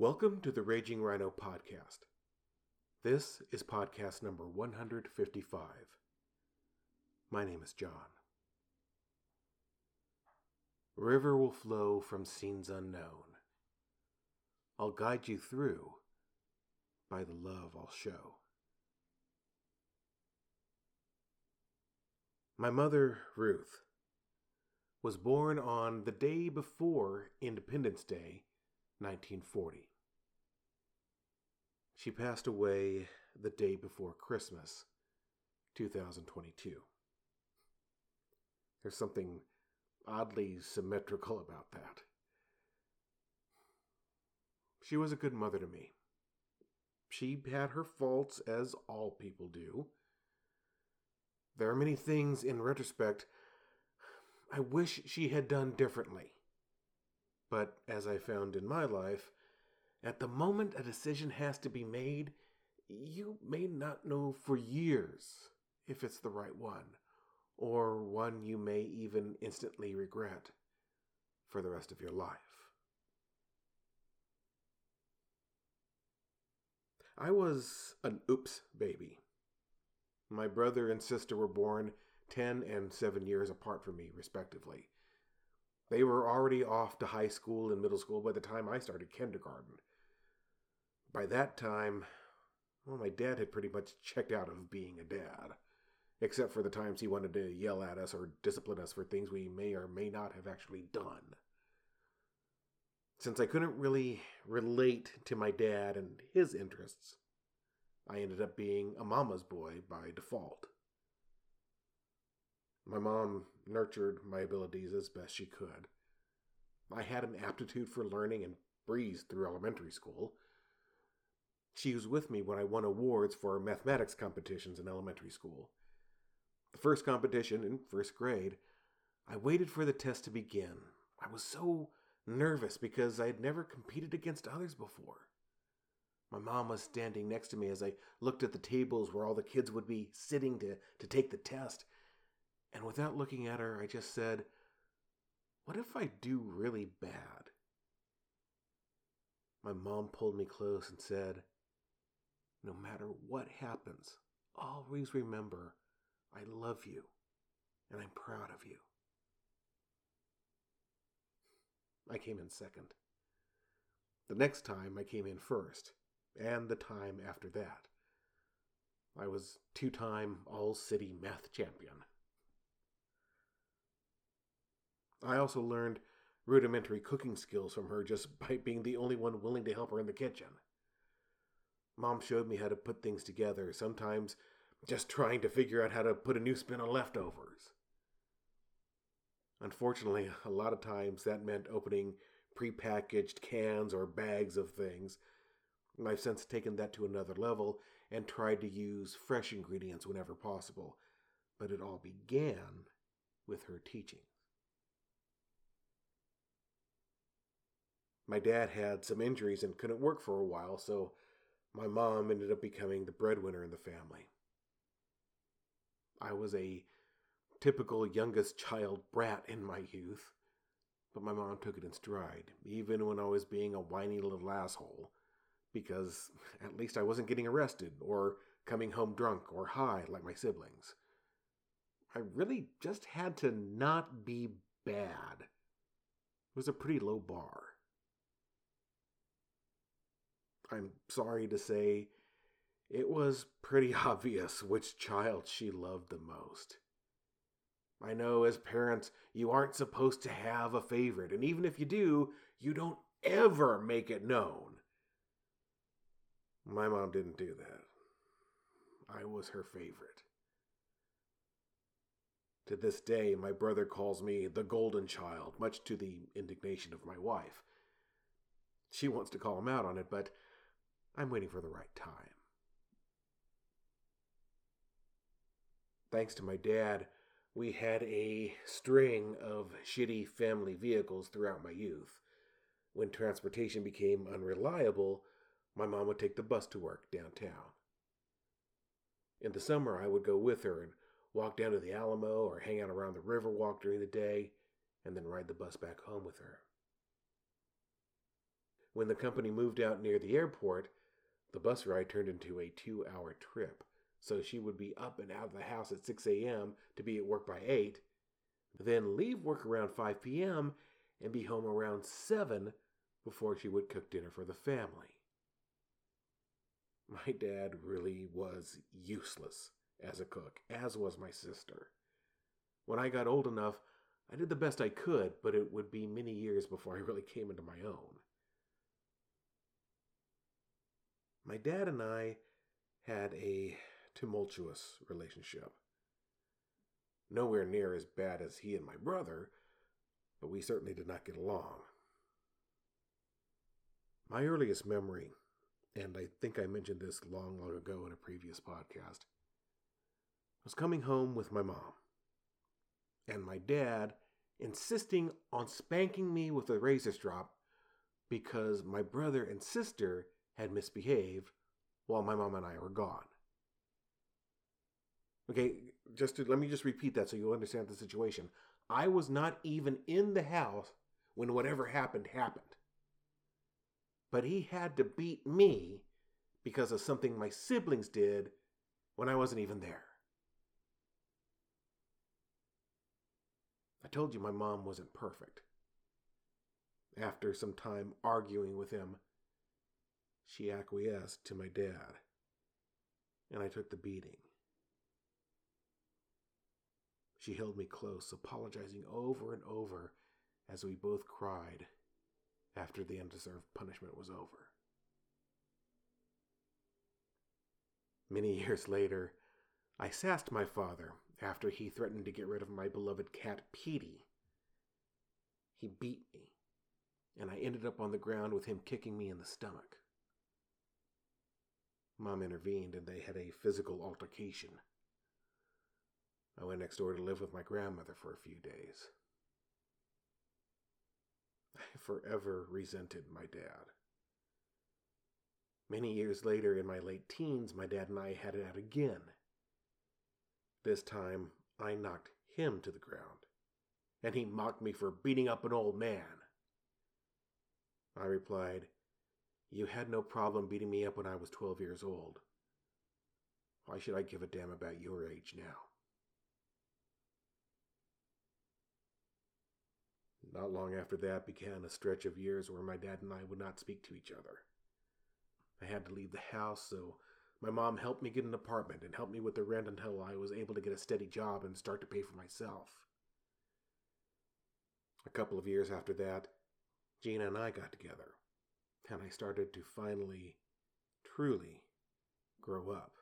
Welcome to the Raging Rhino podcast. This is podcast number 155. My name is John. River will flow from scenes unknown. I'll guide you through by the love I'll show. My mother, Ruth, was born on the day before Independence Day, 1940. She passed away the day before Christmas, 2022. There's something oddly symmetrical about that. She was a good mother to me. She had her faults, as all people do. There are many things, in retrospect, I wish she had done differently. But as I found in my life, at the moment a decision has to be made, you may not know for years if it's the right one, or one you may even instantly regret for the rest of your life. I was an oops baby. My brother and sister were born 10 and 7 years apart from me, respectively. They were already off to high school and middle school by the time I started kindergarten. By that time, well, my dad had pretty much checked out of being a dad, except for the times he wanted to yell at us or discipline us for things we may or may not have actually done. Since I couldn't really relate to my dad and his interests, I ended up being a mama's boy by default. My mom nurtured my abilities as best she could. I had an aptitude for learning and breezed through elementary school. She was with me when I won awards for mathematics competitions in elementary school. The first competition in first grade, I waited for the test to begin. I was so nervous because I had never competed against others before. My mom was standing next to me as I looked at the tables where all the kids would be sitting to, to take the test, and without looking at her, I just said, What if I do really bad? My mom pulled me close and said, No matter what happens, always remember I love you and I'm proud of you. I came in second. The next time I came in first, and the time after that. I was two time All City Math Champion. I also learned rudimentary cooking skills from her just by being the only one willing to help her in the kitchen. Mom showed me how to put things together, sometimes just trying to figure out how to put a new spin on leftovers. Unfortunately, a lot of times that meant opening prepackaged cans or bags of things. I've since taken that to another level and tried to use fresh ingredients whenever possible, but it all began with her teaching. My dad had some injuries and couldn't work for a while, so my mom ended up becoming the breadwinner in the family. I was a typical youngest child brat in my youth, but my mom took it in stride, even when I was being a whiny little asshole, because at least I wasn't getting arrested or coming home drunk or high like my siblings. I really just had to not be bad. It was a pretty low bar. I'm sorry to say, it was pretty obvious which child she loved the most. I know as parents, you aren't supposed to have a favorite, and even if you do, you don't ever make it known. My mom didn't do that. I was her favorite. To this day, my brother calls me the golden child, much to the indignation of my wife. She wants to call him out on it, but I'm waiting for the right time. Thanks to my dad, we had a string of shitty family vehicles throughout my youth. When transportation became unreliable, my mom would take the bus to work downtown. In the summer, I would go with her and walk down to the Alamo or hang out around the Riverwalk during the day, and then ride the bus back home with her. When the company moved out near the airport, the bus ride turned into a two hour trip. So she would be up and out of the house at 6 a.m. to be at work by 8, then leave work around 5 p.m. and be home around 7 before she would cook dinner for the family. My dad really was useless as a cook, as was my sister. When I got old enough, I did the best I could, but it would be many years before I really came into my own. My dad and I had a tumultuous relationship. Nowhere near as bad as he and my brother, but we certainly did not get along. My earliest memory, and I think I mentioned this long, long ago in a previous podcast, was coming home with my mom and my dad insisting on spanking me with a razor strop because my brother and sister had misbehaved while my mom and I were gone. Okay, just to, let me just repeat that so you'll understand the situation. I was not even in the house when whatever happened happened. But he had to beat me because of something my siblings did when I wasn't even there. I told you my mom wasn't perfect. After some time arguing with him, she acquiesced to my dad, and I took the beating. She held me close, apologizing over and over as we both cried after the undeserved punishment was over. Many years later, I sassed my father after he threatened to get rid of my beloved cat, Petey. He beat me, and I ended up on the ground with him kicking me in the stomach. Mom intervened, and they had a physical altercation. I went next door to live with my grandmother for a few days. I forever resented my dad. Many years later, in my late teens, my dad and I had it out again. This time, I knocked him to the ground, and he mocked me for beating up an old man. I replied, You had no problem beating me up when I was 12 years old. Why should I give a damn about your age now? Not long after that began a stretch of years where my dad and I would not speak to each other. I had to leave the house, so my mom helped me get an apartment and helped me with the rent until I was able to get a steady job and start to pay for myself. A couple of years after that, Gina and I got together, and I started to finally, truly grow up.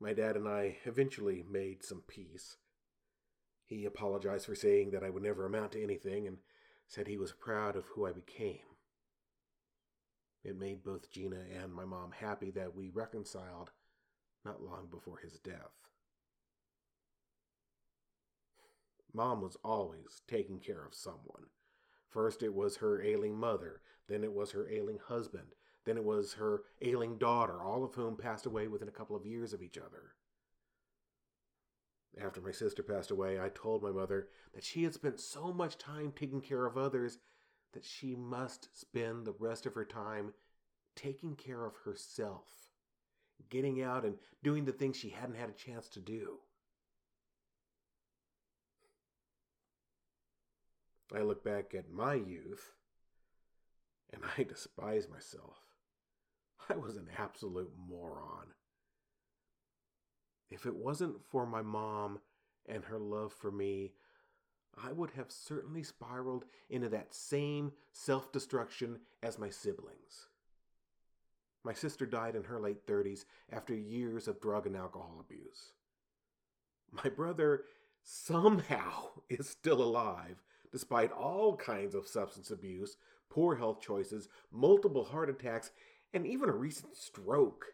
My dad and I eventually made some peace. He apologized for saying that I would never amount to anything and said he was proud of who I became. It made both Gina and my mom happy that we reconciled not long before his death. Mom was always taking care of someone. First, it was her ailing mother, then, it was her ailing husband, then, it was her ailing daughter, all of whom passed away within a couple of years of each other. After my sister passed away, I told my mother that she had spent so much time taking care of others that she must spend the rest of her time taking care of herself, getting out and doing the things she hadn't had a chance to do. I look back at my youth and I despise myself. I was an absolute moron. If it wasn't for my mom and her love for me, I would have certainly spiraled into that same self destruction as my siblings. My sister died in her late 30s after years of drug and alcohol abuse. My brother somehow is still alive despite all kinds of substance abuse, poor health choices, multiple heart attacks, and even a recent stroke.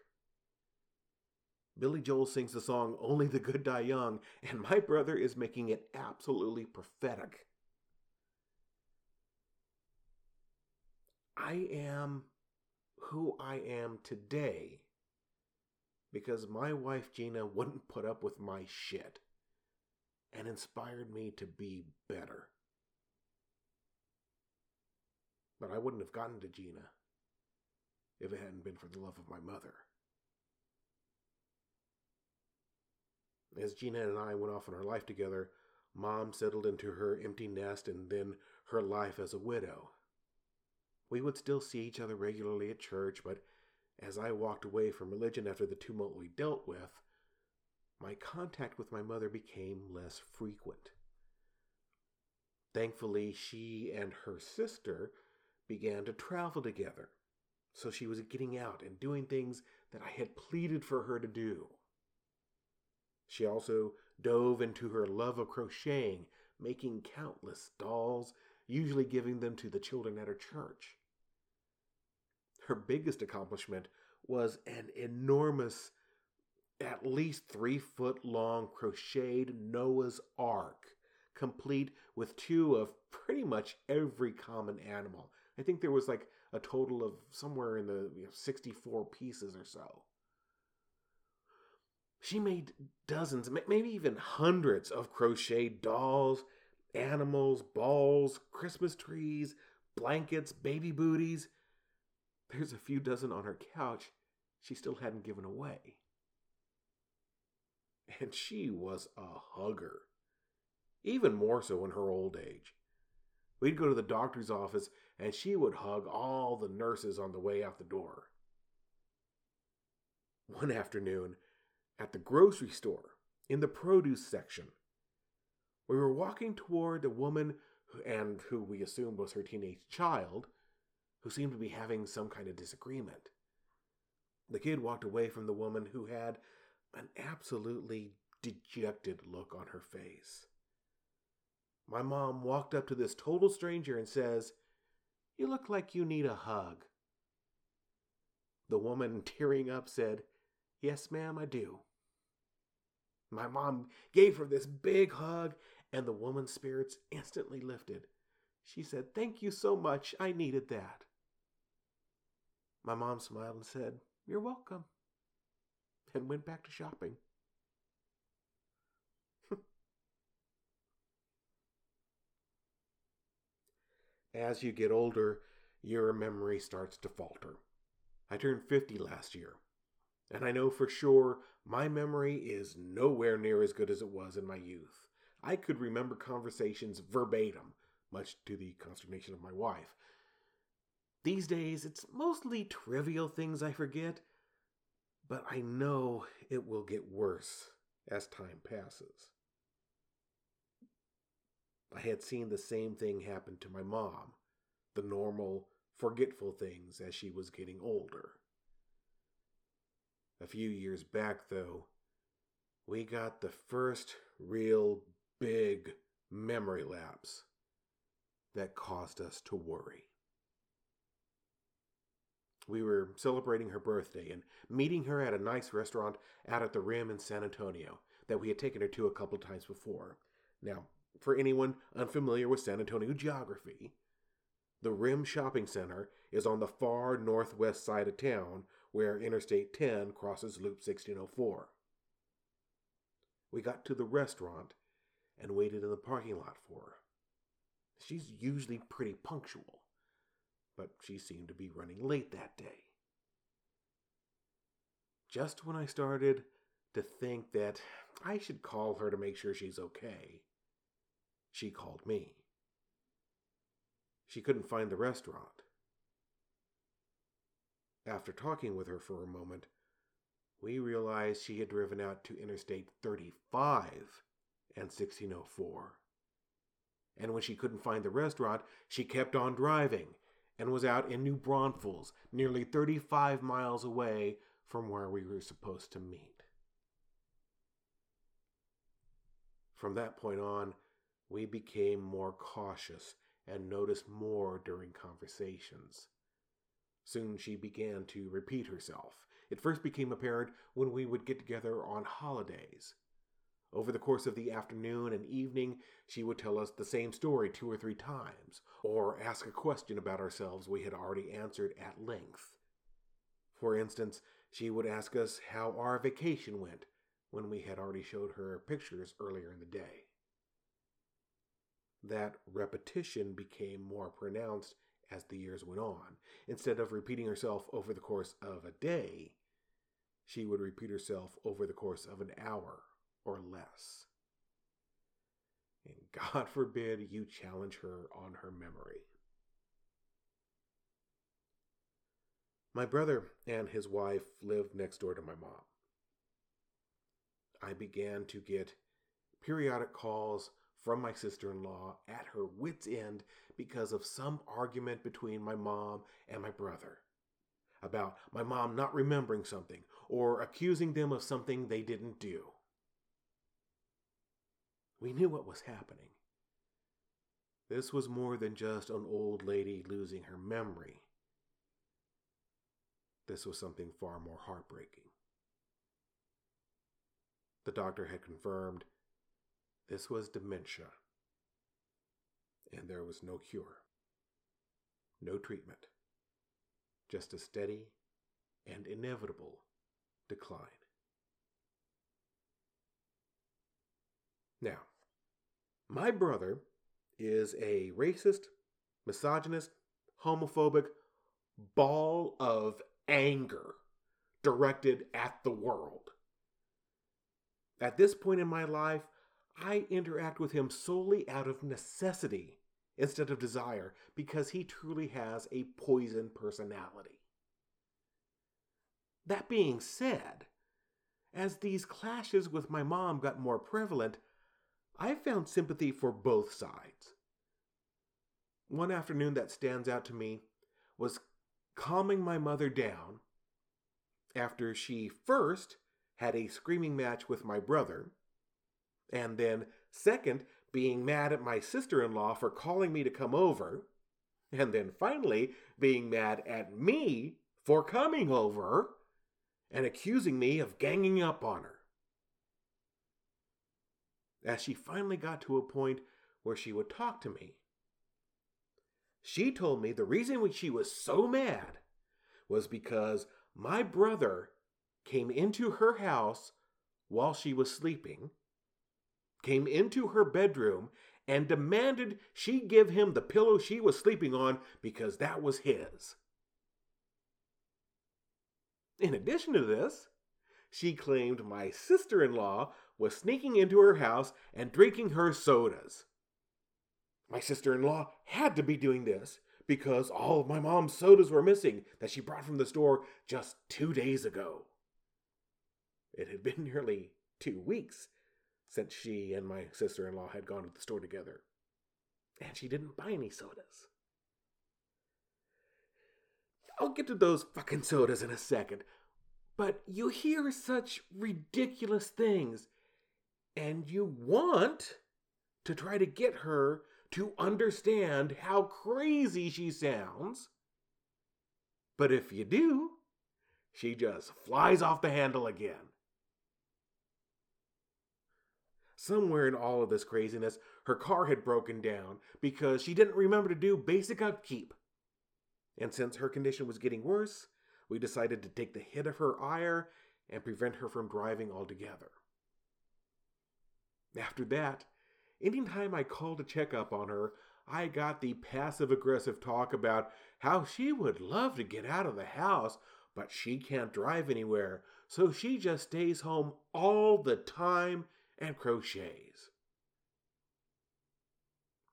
Billy Joel sings the song Only the Good Die Young, and my brother is making it absolutely prophetic. I am who I am today because my wife Gina wouldn't put up with my shit and inspired me to be better. But I wouldn't have gotten to Gina if it hadn't been for the love of my mother. As Gina and I went off on our life together, Mom settled into her empty nest and then her life as a widow. We would still see each other regularly at church, but as I walked away from religion after the tumult we dealt with, my contact with my mother became less frequent. Thankfully, she and her sister began to travel together, so she was getting out and doing things that I had pleaded for her to do. She also dove into her love of crocheting, making countless dolls, usually giving them to the children at her church. Her biggest accomplishment was an enormous, at least three foot long crocheted Noah's Ark, complete with two of pretty much every common animal. I think there was like a total of somewhere in the you know, 64 pieces or so. She made dozens, maybe even hundreds of crocheted dolls, animals, balls, Christmas trees, blankets, baby booties. There's a few dozen on her couch she still hadn't given away. And she was a hugger, even more so in her old age. We'd go to the doctor's office and she would hug all the nurses on the way out the door. One afternoon, at the grocery store in the produce section. We were walking toward a woman and who we assumed was her teenage child, who seemed to be having some kind of disagreement. The kid walked away from the woman who had an absolutely dejected look on her face. My mom walked up to this total stranger and says, You look like you need a hug. The woman, tearing up, said, Yes, ma'am, I do. My mom gave her this big hug, and the woman's spirits instantly lifted. She said, Thank you so much. I needed that. My mom smiled and said, You're welcome, and went back to shopping. As you get older, your memory starts to falter. I turned 50 last year, and I know for sure my memory is nowhere near as good as it was in my youth. I could remember conversations verbatim, much to the consternation of my wife. These days, it's mostly trivial things I forget, but I know it will get worse as time passes. I had seen the same thing happen to my mom, the normal, forgetful things as she was getting older. A few years back, though, we got the first real big memory lapse that caused us to worry. We were celebrating her birthday and meeting her at a nice restaurant out at the Rim in San Antonio that we had taken her to a couple times before. Now, for anyone unfamiliar with San Antonio geography, the Rim Shopping Center is on the far northwest side of town where Interstate 10 crosses Loop 1604. We got to the restaurant and waited in the parking lot for her. She's usually pretty punctual, but she seemed to be running late that day. Just when I started to think that I should call her to make sure she's okay, she called me. She couldn't find the restaurant. After talking with her for a moment, we realized she had driven out to Interstate 35 and 1604. And when she couldn't find the restaurant, she kept on driving and was out in New Braunfels, nearly 35 miles away from where we were supposed to meet. From that point on, we became more cautious and noticed more during conversations. Soon she began to repeat herself. It first became apparent when we would get together on holidays. Over the course of the afternoon and evening, she would tell us the same story two or three times, or ask a question about ourselves we had already answered at length. For instance, she would ask us how our vacation went when we had already showed her pictures earlier in the day. That repetition became more pronounced as the years went on. Instead of repeating herself over the course of a day, she would repeat herself over the course of an hour or less. And God forbid you challenge her on her memory. My brother and his wife lived next door to my mom. I began to get periodic calls from my sister in law at her wits' end because of some argument between my mom and my brother about my mom not remembering something or accusing them of something they didn't do. We knew what was happening. This was more than just an old lady losing her memory. This was something far more heartbreaking. The doctor had confirmed this was dementia, and there was no cure, no treatment, just a steady and inevitable decline. Now, my brother is a racist, misogynist, homophobic ball of anger directed at the world. At this point in my life, I interact with him solely out of necessity instead of desire because he truly has a poison personality. That being said, as these clashes with my mom got more prevalent, I found sympathy for both sides. One afternoon that stands out to me was calming my mother down after she first had a screaming match with my brother, and then, second, being mad at my sister in law for calling me to come over, and then finally being mad at me for coming over and accusing me of ganging up on her. As she finally got to a point where she would talk to me, she told me the reason she was so mad was because my brother came into her house while she was sleeping, came into her bedroom, and demanded she give him the pillow she was sleeping on because that was his. In addition to this, she claimed my sister in law was sneaking into her house and drinking her sodas. My sister in law had to be doing this because all of my mom's sodas were missing that she brought from the store just two days ago. It had been nearly two weeks since she and my sister in law had gone to the store together, and she didn't buy any sodas. I'll get to those fucking sodas in a second, but you hear such ridiculous things, and you want to try to get her to understand how crazy she sounds. But if you do, she just flies off the handle again. Somewhere in all of this craziness, her car had broken down because she didn't remember to do basic upkeep. And since her condition was getting worse, we decided to take the hit of her ire and prevent her from driving altogether. After that, anytime I called to check up on her, I got the passive aggressive talk about how she would love to get out of the house, but she can't drive anywhere, so she just stays home all the time and crochets.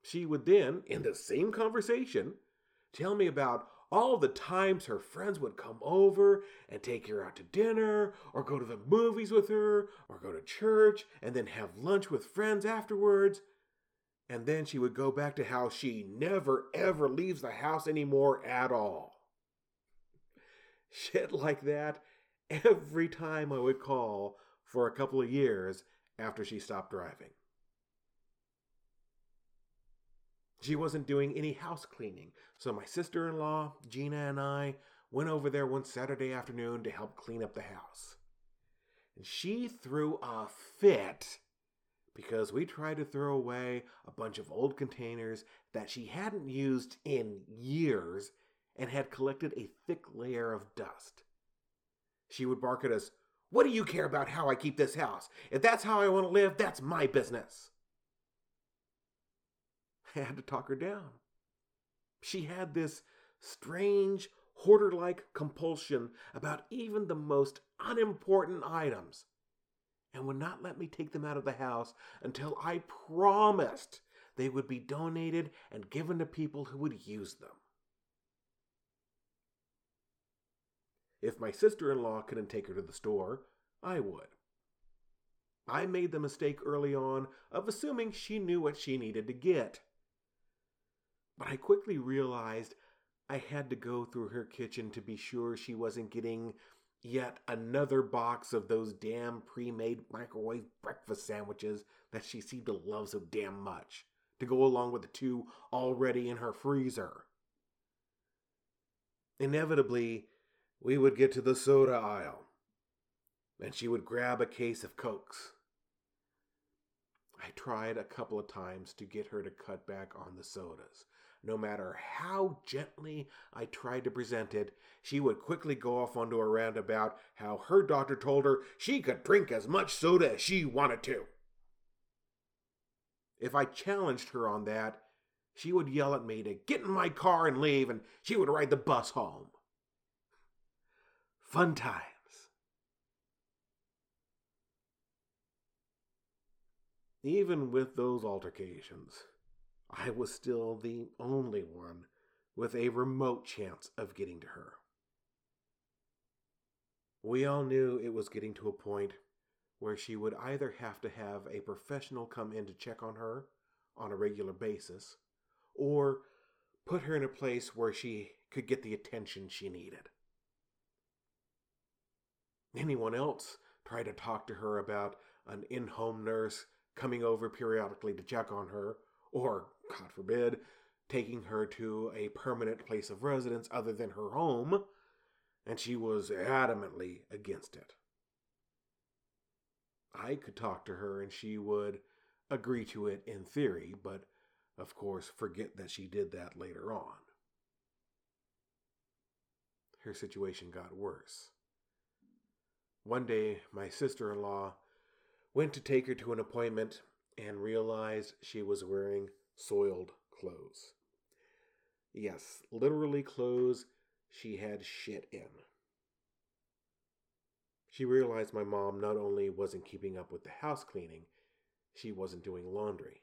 She would then, in the same conversation, tell me about all the times her friends would come over and take her out to dinner, or go to the movies with her, or go to church and then have lunch with friends afterwards. And then she would go back to how she never ever leaves the house anymore at all. Shit like that every time I would call for a couple of years after she stopped driving. She wasn't doing any house cleaning, so my sister in law, Gina, and I went over there one Saturday afternoon to help clean up the house. And she threw a fit because we tried to throw away a bunch of old containers that she hadn't used in years and had collected a thick layer of dust. She would bark at us, What do you care about how I keep this house? If that's how I want to live, that's my business. I had to talk her down. She had this strange, hoarder like compulsion about even the most unimportant items and would not let me take them out of the house until I promised they would be donated and given to people who would use them. If my sister in law couldn't take her to the store, I would. I made the mistake early on of assuming she knew what she needed to get. But I quickly realized I had to go through her kitchen to be sure she wasn't getting yet another box of those damn pre made microwave breakfast sandwiches that she seemed to love so damn much, to go along with the two already in her freezer. Inevitably, we would get to the soda aisle, and she would grab a case of Cokes. I tried a couple of times to get her to cut back on the sodas, no matter how gently I tried to present it, she would quickly go off onto a rant about how her doctor told her she could drink as much soda as she wanted to. If I challenged her on that, she would yell at me to get in my car and leave, and she would ride the bus home. Fun times. Even with those altercations, I was still the only one with a remote chance of getting to her. We all knew it was getting to a point where she would either have to have a professional come in to check on her on a regular basis, or put her in a place where she could get the attention she needed. Anyone else try to talk to her about an in home nurse coming over periodically to check on her, or God forbid, taking her to a permanent place of residence other than her home, and she was adamantly against it. I could talk to her and she would agree to it in theory, but of course forget that she did that later on. Her situation got worse. One day, my sister in law went to take her to an appointment and realized she was wearing soiled clothes. Yes, literally clothes she had shit in. She realized my mom not only wasn't keeping up with the house cleaning, she wasn't doing laundry.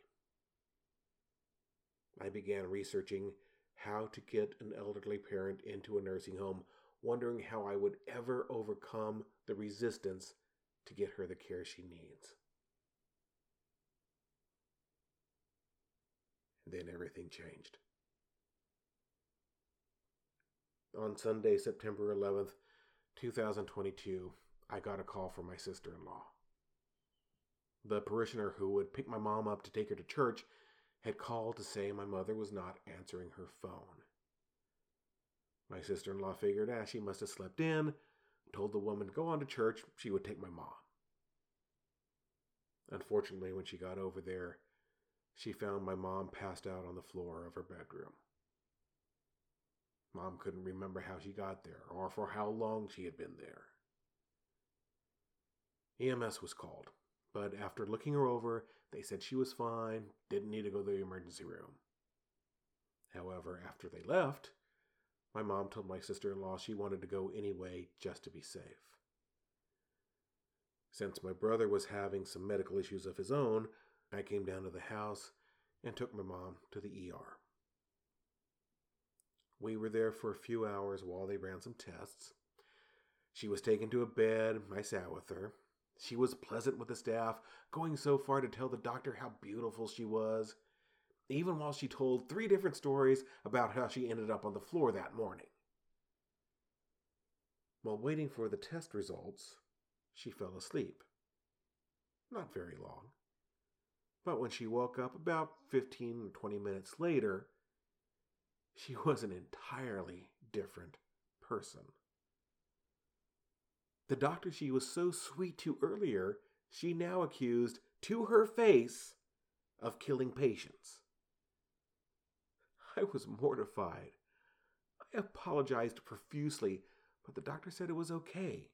I began researching how to get an elderly parent into a nursing home, wondering how I would ever overcome the resistance to get her the care she needs. And Then everything changed. On Sunday, September 11th, 2022, I got a call from my sister in law. The parishioner who would pick my mom up to take her to church had called to say my mother was not answering her phone. My sister in law figured, ah, she must have slept in, told the woman go on to church, she would take my mom. Unfortunately, when she got over there, she found my mom passed out on the floor of her bedroom. Mom couldn't remember how she got there or for how long she had been there. EMS was called, but after looking her over, they said she was fine, didn't need to go to the emergency room. However, after they left, my mom told my sister in law she wanted to go anyway just to be safe. Since my brother was having some medical issues of his own, I came down to the house and took my mom to the ER. We were there for a few hours while they ran some tests. She was taken to a bed. I sat with her. She was pleasant with the staff, going so far to tell the doctor how beautiful she was, even while she told three different stories about how she ended up on the floor that morning. While waiting for the test results, she fell asleep. Not very long. But when she woke up about 15 or 20 minutes later, she was an entirely different person. The doctor she was so sweet to earlier, she now accused to her face of killing patients. I was mortified. I apologized profusely, but the doctor said it was okay.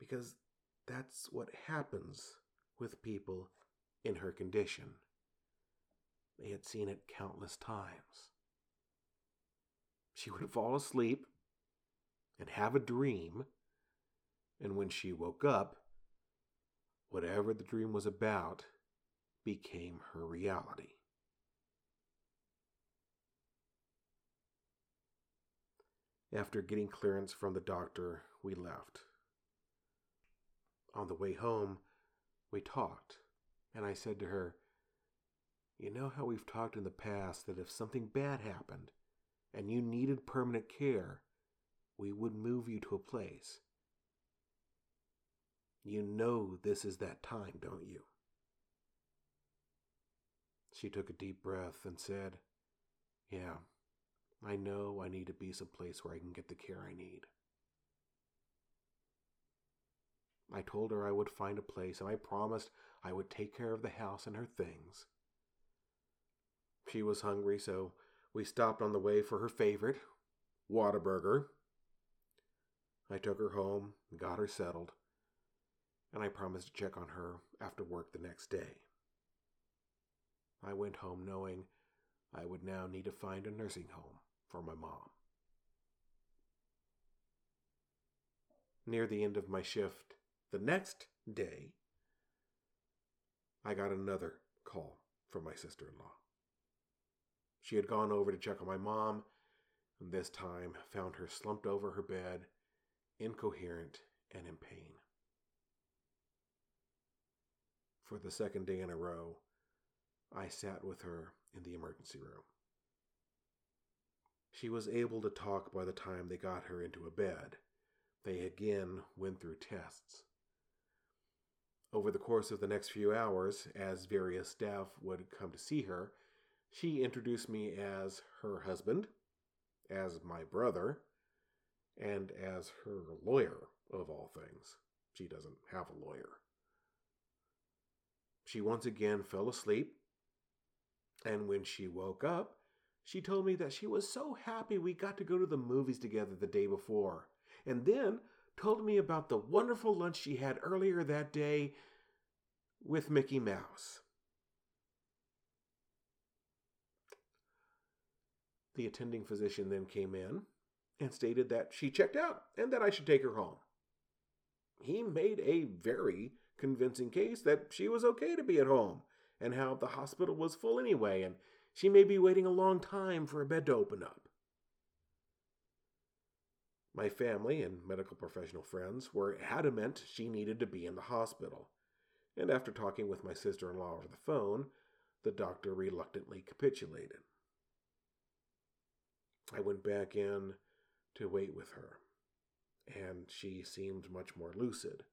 Because that's what happens with people in her condition. They had seen it countless times. she would fall asleep and have a dream, and when she woke up, whatever the dream was about became her reality. After getting clearance from the doctor, we left. On the way home, we talked, and I said to her, You know how we've talked in the past that if something bad happened and you needed permanent care, we would move you to a place. You know this is that time, don't you? She took a deep breath and said, Yeah, I know I need to be someplace where I can get the care I need. I told her I would find a place and I promised I would take care of the house and her things. She was hungry, so we stopped on the way for her favorite, Whataburger. I took her home and got her settled, and I promised to check on her after work the next day. I went home knowing I would now need to find a nursing home for my mom. Near the end of my shift, the next day, I got another call from my sister in law. She had gone over to check on my mom, and this time found her slumped over her bed, incoherent and in pain. For the second day in a row, I sat with her in the emergency room. She was able to talk by the time they got her into a bed. They again went through tests. Over the course of the next few hours, as various staff would come to see her, she introduced me as her husband, as my brother, and as her lawyer, of all things. She doesn't have a lawyer. She once again fell asleep, and when she woke up, she told me that she was so happy we got to go to the movies together the day before, and then told me about the wonderful lunch she had earlier that day with Mickey Mouse. The attending physician then came in and stated that she checked out and that I should take her home. He made a very convincing case that she was okay to be at home and how the hospital was full anyway and she may be waiting a long time for a bed to open up. My family and medical professional friends were adamant she needed to be in the hospital, and after talking with my sister in law over the phone, the doctor reluctantly capitulated. I went back in to wait with her, and she seemed much more lucid.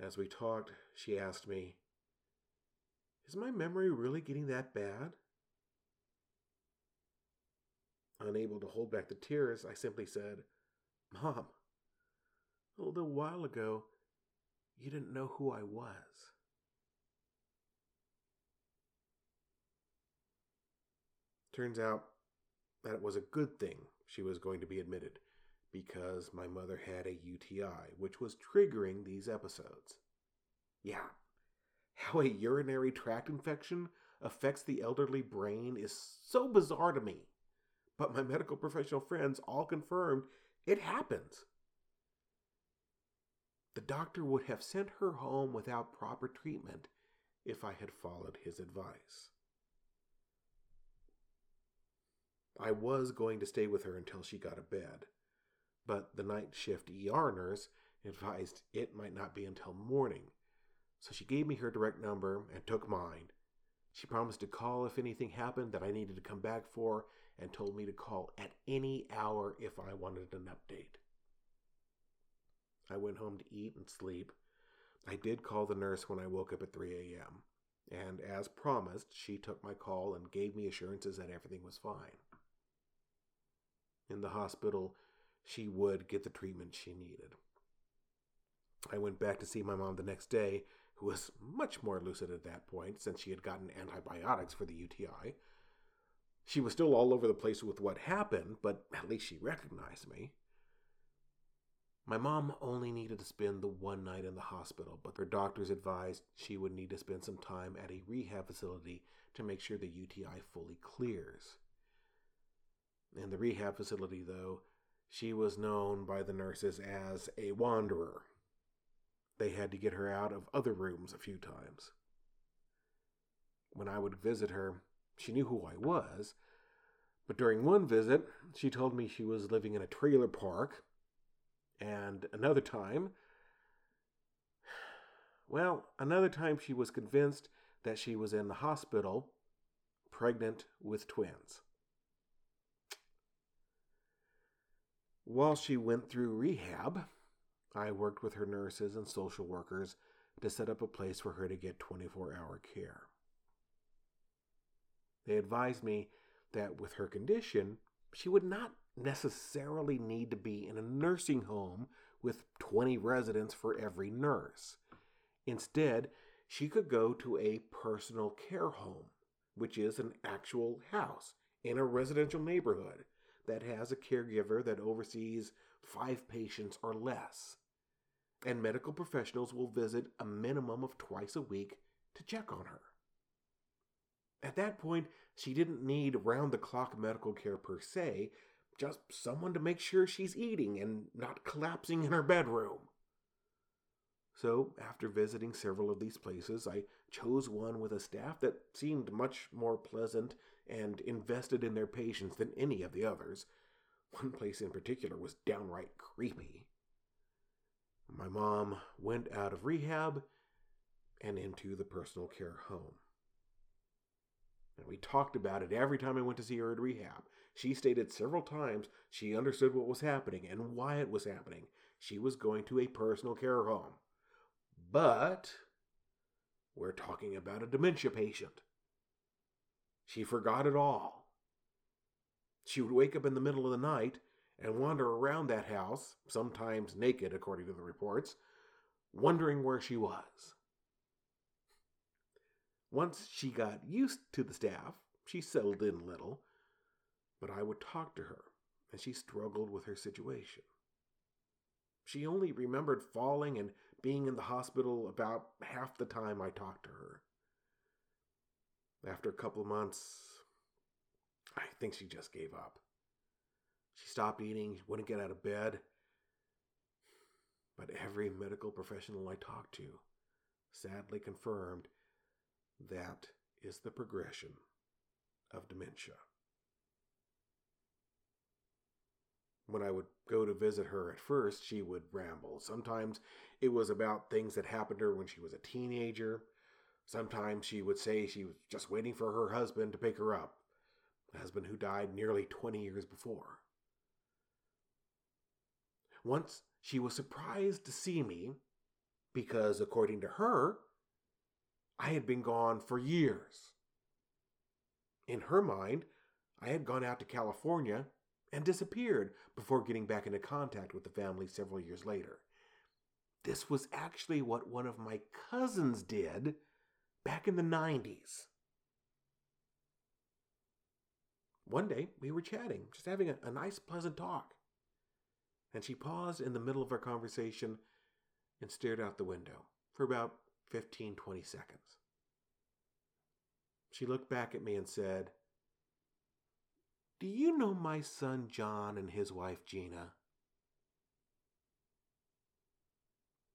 As we talked, she asked me, is my memory really getting that bad? Unable to hold back the tears, I simply said, Mom, a little while ago, you didn't know who I was. Turns out that it was a good thing she was going to be admitted because my mother had a UTI, which was triggering these episodes. Yeah, how a urinary tract infection affects the elderly brain is so bizarre to me. But my medical professional friends all confirmed it happens. The doctor would have sent her home without proper treatment if I had followed his advice. I was going to stay with her until she got a bed, but the night shift ER nurse advised it might not be until morning so she gave me her direct number and took mine. She promised to call if anything happened that I needed to come back for and told me to call at any hour if I wanted an update. I went home to eat and sleep. I did call the nurse when I woke up at 3 a.m., and as promised, she took my call and gave me assurances that everything was fine. In the hospital, she would get the treatment she needed. I went back to see my mom the next day who was much more lucid at that point since she had gotten antibiotics for the UTI. She was still all over the place with what happened, but at least she recognized me. My mom only needed to spend the one night in the hospital, but her doctors advised she would need to spend some time at a rehab facility to make sure the UTI fully clears. In the rehab facility, though, she was known by the nurses as a wanderer. They had to get her out of other rooms a few times. When I would visit her, she knew who I was, but during one visit, she told me she was living in a trailer park, and another time, well, another time she was convinced that she was in the hospital, pregnant with twins. While she went through rehab, I worked with her nurses and social workers to set up a place for her to get 24 hour care. They advised me that with her condition, she would not necessarily need to be in a nursing home with 20 residents for every nurse. Instead, she could go to a personal care home, which is an actual house in a residential neighborhood that has a caregiver that oversees five patients or less. And medical professionals will visit a minimum of twice a week to check on her. At that point, she didn't need round the clock medical care per se, just someone to make sure she's eating and not collapsing in her bedroom. So, after visiting several of these places, I chose one with a staff that seemed much more pleasant and invested in their patients than any of the others. One place in particular was downright creepy. My mom went out of rehab and into the personal care home. And we talked about it every time I went to see her at rehab. She stated several times she understood what was happening and why it was happening. She was going to a personal care home. But we're talking about a dementia patient. She forgot it all. She would wake up in the middle of the night and wander around that house, sometimes naked, according to the reports, wondering where she was. Once she got used to the staff, she settled in a little, but I would talk to her, and she struggled with her situation. She only remembered falling and being in the hospital about half the time I talked to her. After a couple of months, I think she just gave up. She stopped eating, wouldn't get out of bed. But every medical professional I talked to sadly confirmed that is the progression of dementia. When I would go to visit her at first, she would ramble. Sometimes it was about things that happened to her when she was a teenager. Sometimes she would say she was just waiting for her husband to pick her up, a husband who died nearly 20 years before. Once she was surprised to see me because, according to her, I had been gone for years. In her mind, I had gone out to California and disappeared before getting back into contact with the family several years later. This was actually what one of my cousins did back in the 90s. One day, we were chatting, just having a, a nice, pleasant talk. And she paused in the middle of our conversation and stared out the window for about 15, 20 seconds. She looked back at me and said, Do you know my son John and his wife Gina?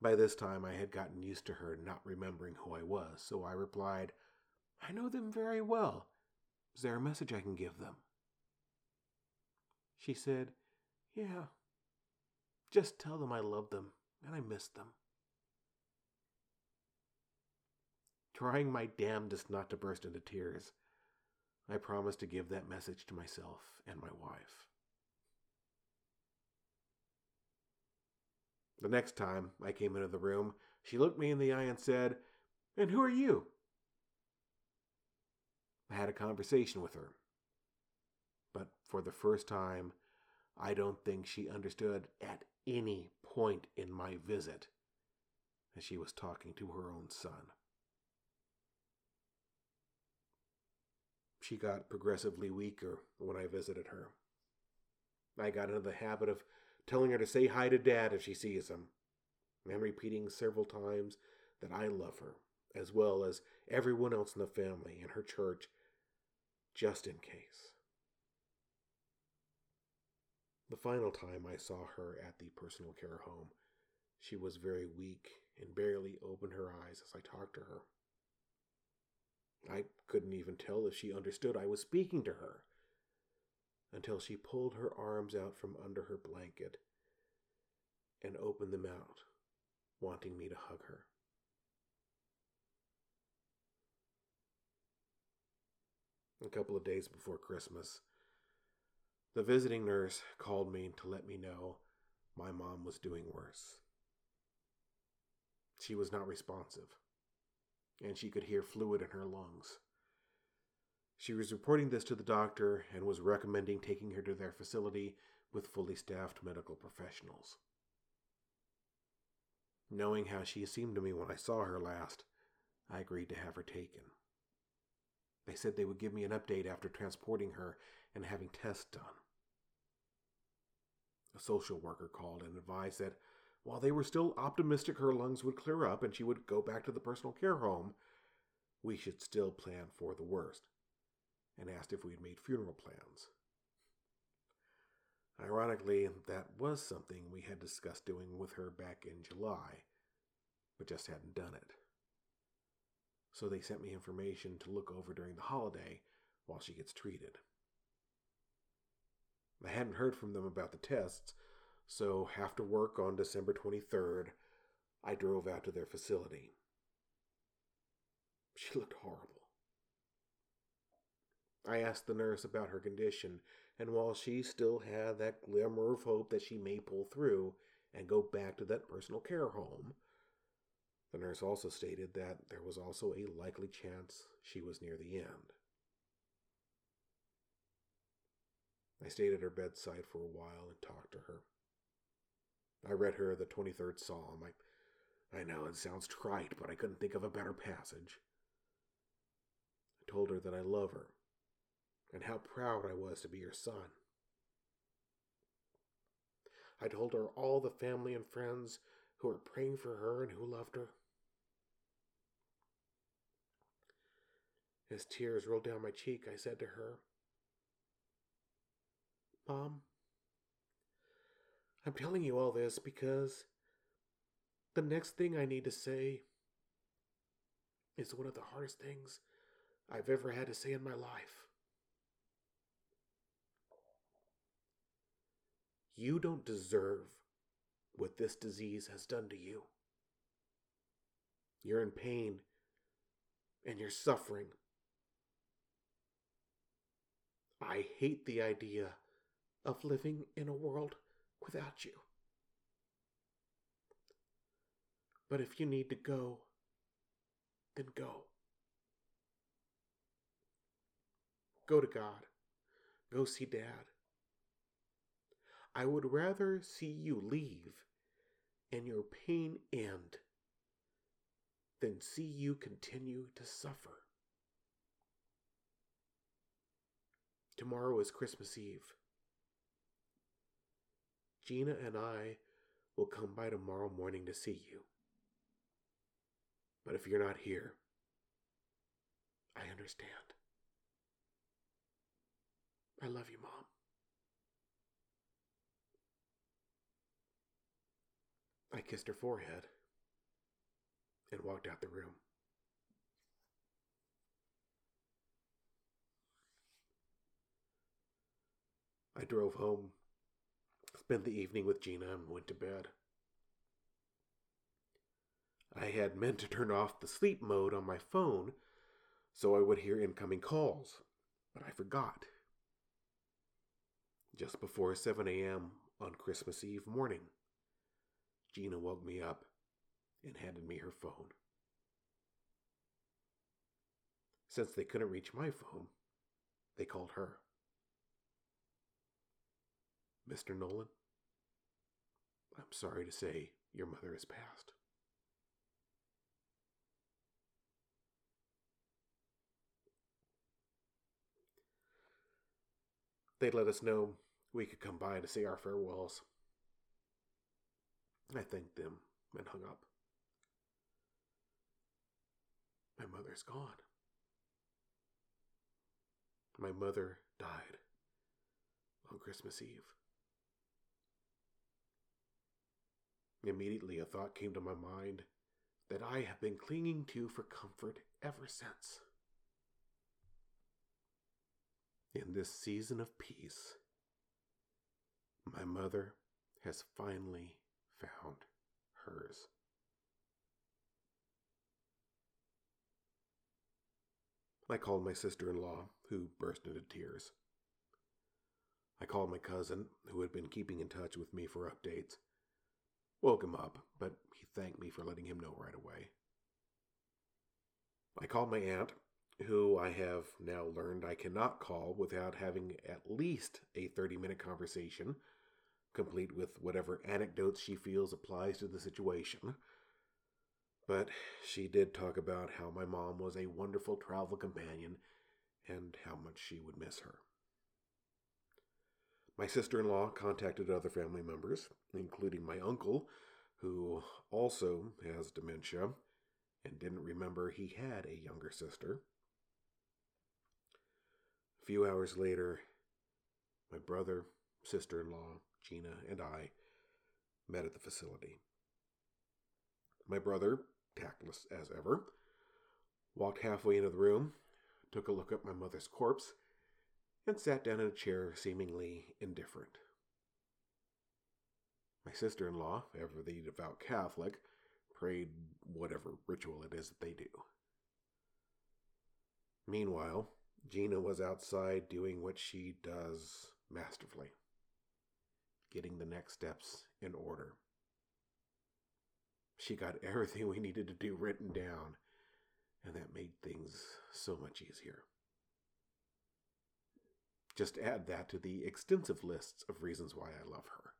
By this time, I had gotten used to her not remembering who I was, so I replied, I know them very well. Is there a message I can give them? She said, Yeah. Just tell them I love them and I miss them. trying my damnedest not to burst into tears. I promised to give that message to myself and my wife. The next time I came into the room, she looked me in the eye and said, And who are you? I had a conversation with her. For the first time, I don't think she understood at any point in my visit as she was talking to her own son. she got progressively weaker when I visited her. I got into the habit of telling her to say hi to Dad if she sees him, and repeating several times that I love her, as well as everyone else in the family and her church, just in case. The final time I saw her at the personal care home, she was very weak and barely opened her eyes as I talked to her. I couldn't even tell if she understood I was speaking to her until she pulled her arms out from under her blanket and opened them out, wanting me to hug her. A couple of days before Christmas, the visiting nurse called me to let me know my mom was doing worse. She was not responsive, and she could hear fluid in her lungs. She was reporting this to the doctor and was recommending taking her to their facility with fully staffed medical professionals. Knowing how she seemed to me when I saw her last, I agreed to have her taken. They said they would give me an update after transporting her and having tests done. A social worker called and advised that while they were still optimistic her lungs would clear up and she would go back to the personal care home, we should still plan for the worst, and asked if we had made funeral plans. Ironically, that was something we had discussed doing with her back in July, but just hadn't done it. So they sent me information to look over during the holiday while she gets treated. I hadn't heard from them about the tests, so after work on December 23rd, I drove out to their facility. She looked horrible. I asked the nurse about her condition, and while she still had that glimmer of hope that she may pull through and go back to that personal care home, the nurse also stated that there was also a likely chance she was near the end. I stayed at her bedside for a while and talked to her. I read her the 23rd Psalm. I, I know it sounds trite, but I couldn't think of a better passage. I told her that I love her and how proud I was to be her son. I told her all the family and friends who were praying for her and who loved her. As tears rolled down my cheek, I said to her, Mom, I'm telling you all this because the next thing I need to say is one of the hardest things I've ever had to say in my life. You don't deserve what this disease has done to you. You're in pain and you're suffering. I hate the idea of living in a world without you. But if you need to go, then go. Go to God. Go see Dad. I would rather see you leave and your pain end than see you continue to suffer. Tomorrow is Christmas Eve. Gina and I will come by tomorrow morning to see you. But if you're not here, I understand. I love you, Mom. I kissed her forehead and walked out the room. I drove home, spent the evening with Gina, and went to bed. I had meant to turn off the sleep mode on my phone so I would hear incoming calls, but I forgot. Just before 7 a.m. on Christmas Eve morning, Gina woke me up and handed me her phone. Since they couldn't reach my phone, they called her. Mr. Nolan, I'm sorry to say your mother has passed. They let us know we could come by to say our farewells. I thanked them and hung up. My mother's gone. My mother died on Christmas Eve. Immediately, a thought came to my mind that I have been clinging to for comfort ever since. In this season of peace, my mother has finally found hers. I called my sister in law, who burst into tears. I called my cousin, who had been keeping in touch with me for updates. Woke him up, but he thanked me for letting him know right away. I called my aunt, who I have now learned I cannot call without having at least a 30 minute conversation, complete with whatever anecdotes she feels applies to the situation. But she did talk about how my mom was a wonderful travel companion and how much she would miss her. My sister in law contacted other family members, including my uncle, who also has dementia and didn't remember he had a younger sister. A few hours later, my brother, sister in law, Gina, and I met at the facility. My brother, tactless as ever, walked halfway into the room, took a look at my mother's corpse, and sat down in a chair, seemingly indifferent. My sister in law, ever the devout Catholic, prayed whatever ritual it is that they do. Meanwhile, Gina was outside doing what she does masterfully getting the next steps in order. She got everything we needed to do written down, and that made things so much easier. Just add that to the extensive lists of reasons why I love her.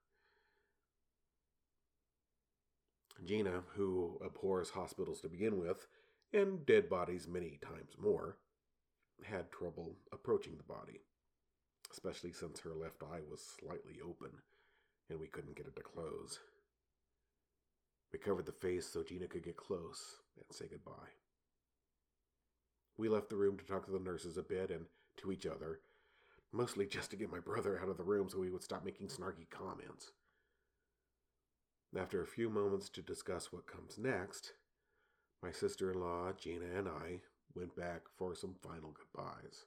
Gina, who abhors hospitals to begin with, and dead bodies many times more, had trouble approaching the body, especially since her left eye was slightly open and we couldn't get it to close. We covered the face so Gina could get close and say goodbye. We left the room to talk to the nurses a bit and to each other, mostly just to get my brother out of the room so he would stop making snarky comments. After a few moments to discuss what comes next, my sister in law, Gina, and I went back for some final goodbyes.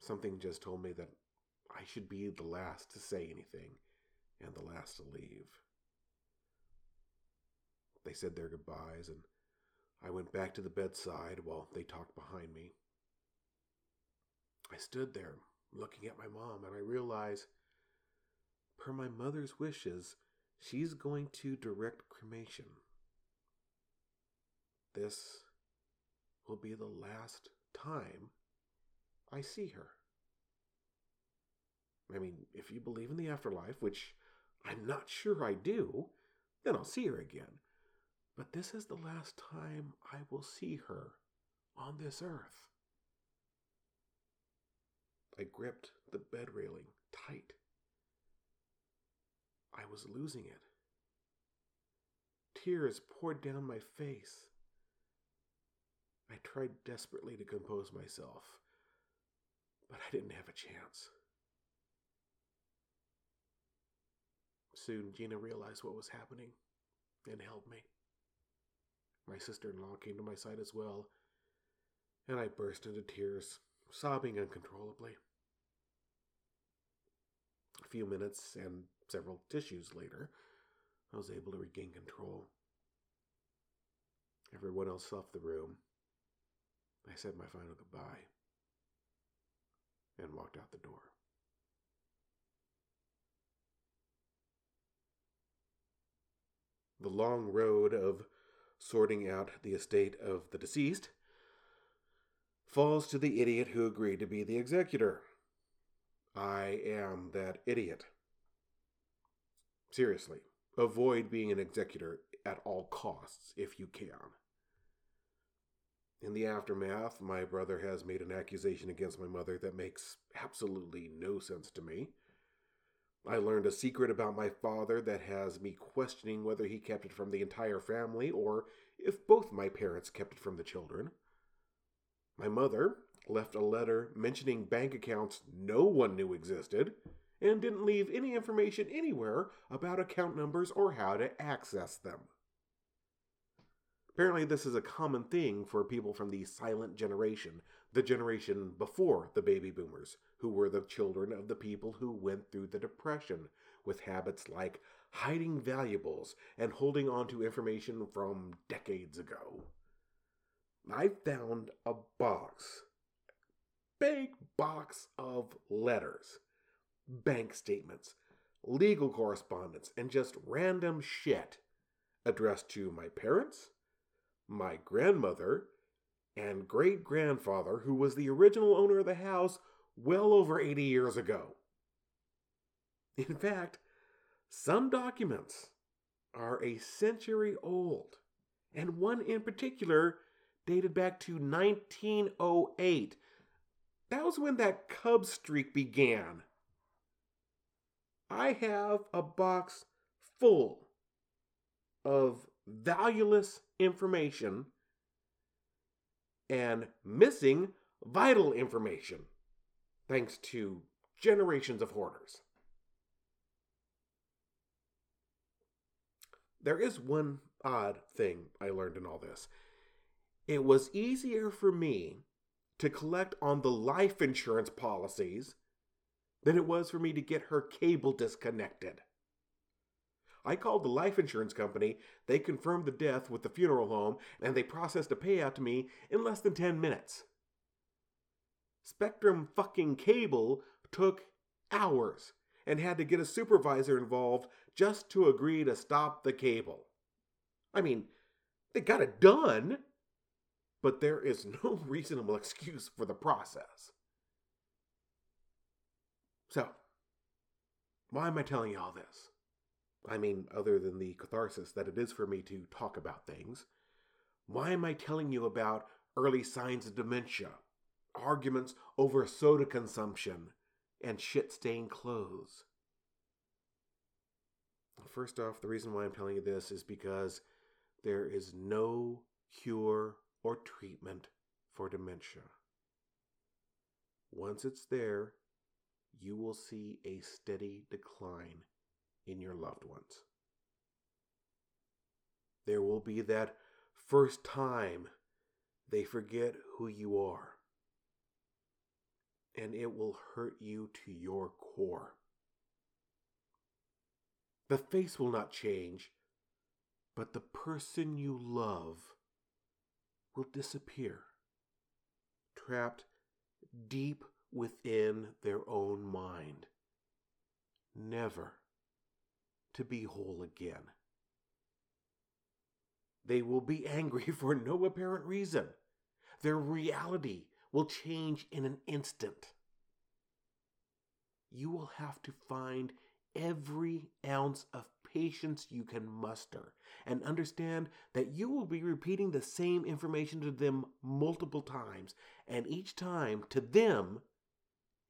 Something just told me that I should be the last to say anything and the last to leave. They said their goodbyes, and I went back to the bedside while they talked behind me. I stood there looking at my mom, and I realized, per my mother's wishes, she's going to direct cremation. This will be the last time I see her. I mean, if you believe in the afterlife, which I'm not sure I do, then I'll see her again. But this is the last time I will see her on this earth. I gripped the bed railing tight. I was losing it. Tears poured down my face. I tried desperately to compose myself, but I didn't have a chance. Soon Gina realized what was happening and helped me. My sister in law came to my side as well, and I burst into tears, sobbing uncontrollably. A few minutes and several tissues later, I was able to regain control. Everyone else left the room. I said my final goodbye and walked out the door. the long road of sorting out the estate of the deceased falls to the idiot who agreed to be the executor. I am that idiot. Seriously, avoid being an executor at all costs if you can. In the aftermath, my brother has made an accusation against my mother that makes absolutely no sense to me. I learned a secret about my father that has me questioning whether he kept it from the entire family or if both my parents kept it from the children. My mother left a letter mentioning bank accounts no one knew existed and didn't leave any information anywhere about account numbers or how to access them. Apparently, this is a common thing for people from the silent generation, the generation before the baby boomers, who were the children of the people who went through the Depression, with habits like hiding valuables and holding on to information from decades ago. I found a box, big box of letters, bank statements, legal correspondence, and just random shit addressed to my parents, my grandmother, and great grandfather, who was the original owner of the house well over 80 years ago. In fact, some documents are a century old, and one in particular dated back to 1908. That was when that Cub streak began. I have a box full of valueless information and missing vital information, thanks to generations of hoarders. There is one odd thing I learned in all this. It was easier for me to collect on the life insurance policies than it was for me to get her cable disconnected. I called the life insurance company, they confirmed the death with the funeral home, and they processed a payout to me in less than 10 minutes. Spectrum fucking cable took hours and had to get a supervisor involved just to agree to stop the cable. I mean, they got it done, but there is no reasonable excuse for the process. So, why am I telling you all this? I mean, other than the catharsis that it is for me to talk about things, why am I telling you about early signs of dementia, arguments over soda consumption, and shit stained clothes? First off, the reason why I'm telling you this is because there is no cure or treatment for dementia. Once it's there, you will see a steady decline in your loved ones. There will be that first time they forget who you are, and it will hurt you to your core. The face will not change, but the person you love will disappear, trapped deep within their own mind, never to be whole again. They will be angry for no apparent reason. Their reality will change in an instant. You will have to find every ounce of patience you can muster and understand that you will be repeating the same information to them multiple times, and each time to them,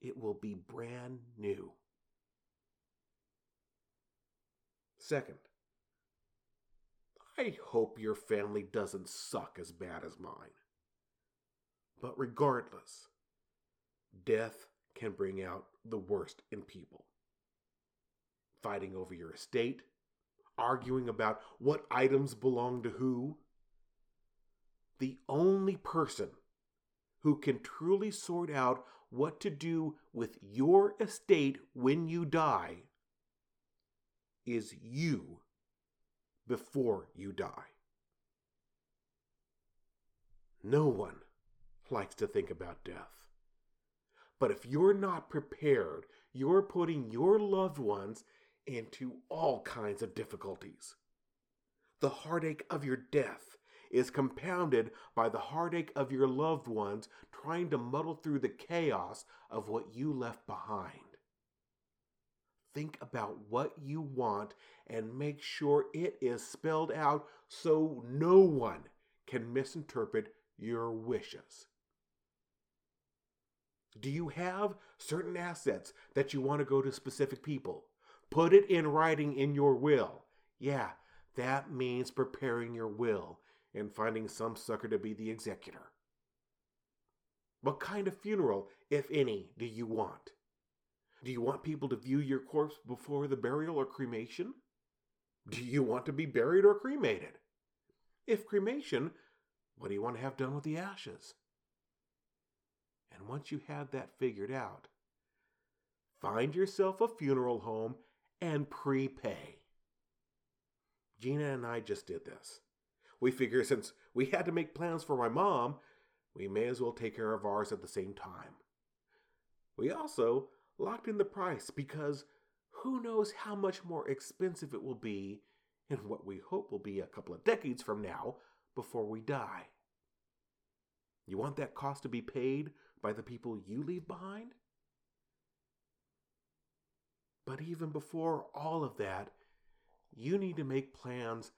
it will be brand new. Second, I hope your family doesn't suck as bad as mine. But regardless, death can bring out the worst in people. Fighting over your estate, arguing about what items belong to who. The only person who can truly sort out what to do with your estate when you die is you before you die. No one likes to think about death. But if you're not prepared, you're putting your loved ones into all kinds of difficulties. The heartache of your death is compounded by the heartache of your loved ones trying to muddle through the chaos of what you left behind. Think about what you want and make sure it is spelled out so no one can misinterpret your wishes. Do you have certain assets that you want to go to specific people? Put it in writing in your will. Yeah, that means preparing your will and finding some sucker to be the executor. What kind of funeral, if any, do you want? Do you want people to view your corpse before the burial or cremation? Do you want to be buried or cremated? If cremation, what do you want to have done with the ashes? And once you have that figured out, find yourself a funeral home and prepay. Gina and I just did this. We figure since we had to make plans for my mom, we may as well take care of ours at the same time. We also locked in the price because who knows how much more expensive it will be in what we hope will be a couple of decades from now before we die. You want that cost to be paid by the people you leave behind? But even before all of that, you need to make plans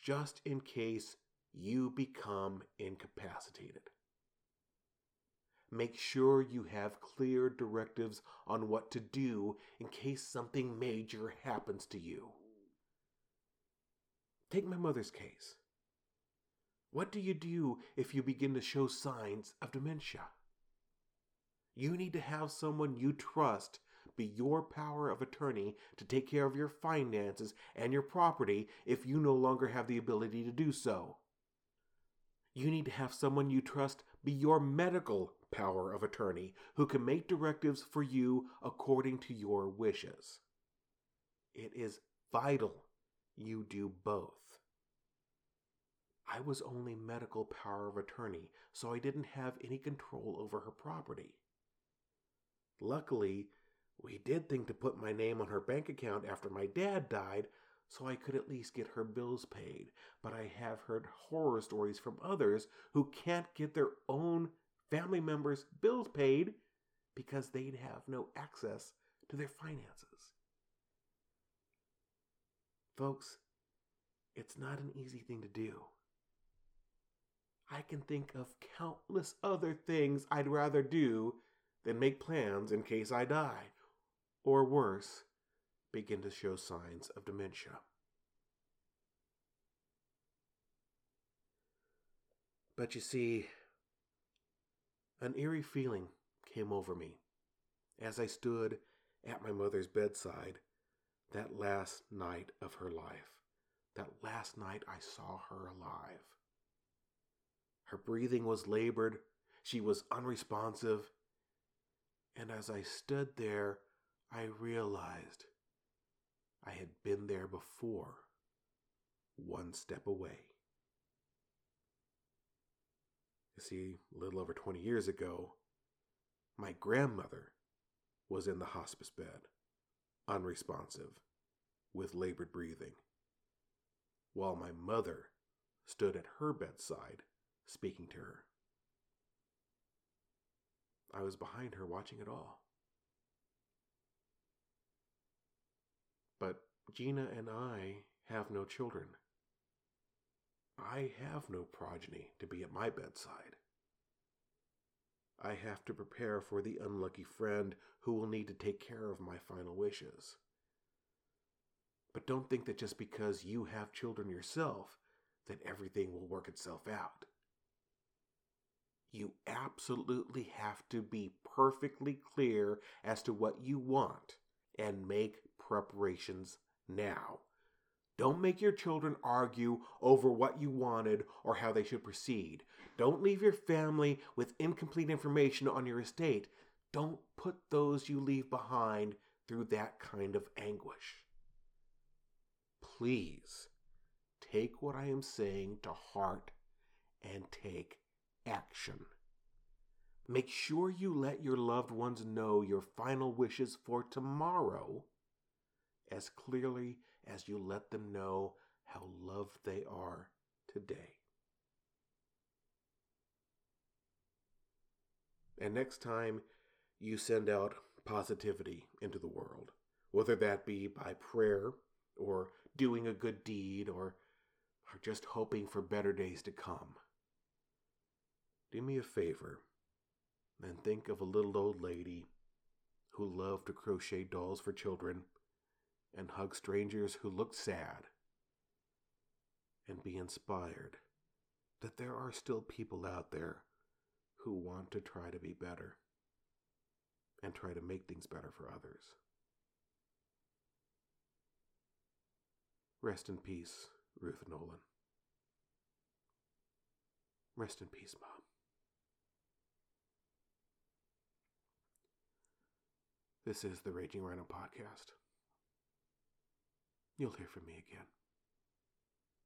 just in case you become incapacitated. Make sure you have clear directives on what to do in case something major happens to you. Take my mother's case. What do you do if you begin to show signs of dementia? You need to have someone you trust be your power of attorney to take care of your finances and your property if you no longer have the ability to do so. You need to have someone you trust be your medical power of attorney who can make directives for you according to your wishes. It is vital you do both. I was only medical power of attorney, so I didn't have any control over her property. Luckily, we did think to put my name on her bank account after my dad died so I could at least get her bills paid, but I have heard horror stories from others who can't get their own family members' bills paid because they'd have no access to their finances. Folks, it's not an easy thing to do. I can think of countless other things I'd rather do than make plans in case I die, or worse, begin to show signs of dementia. But you see, an eerie feeling came over me as I stood at my mother's bedside that last night of her life, that last night I saw her alive. Her breathing was labored, she was unresponsive, and as I stood there, I realized I had been there before, one step away. You see, a little over 20 years ago, my grandmother was in the hospice bed, unresponsive, with labored breathing, while my mother stood at her bedside speaking to her. I was behind her watching it all. Gina and I have no children. I have no progeny to be at my bedside. I have to prepare for the unlucky friend who will need to take care of my final wishes. But don't think that just because you have children yourself, that everything will work itself out. You absolutely have to be perfectly clear as to what you want and make preparations now. Don't make your children argue over what you wanted or how they should proceed. Don't leave your family with incomplete information on your estate. Don't put those you leave behind through that kind of anguish. Please take what I am saying to heart and take action. Make sure you let your loved ones know your final wishes for tomorrow as clearly as you let them know how loved they are today. And next time you send out positivity into the world, whether that be by prayer or doing a good deed or, or just hoping for better days to come, do me a favor and think of a little old lady who loved to crochet dolls for children and hug strangers who looked sad, and be inspired that there are still people out there who want to try to be better. and try to make things better for others. Rest in peace, Ruth Nolan. Rest in peace, Mom. This is the Raging Rhino Podcast. You'll hear from me again.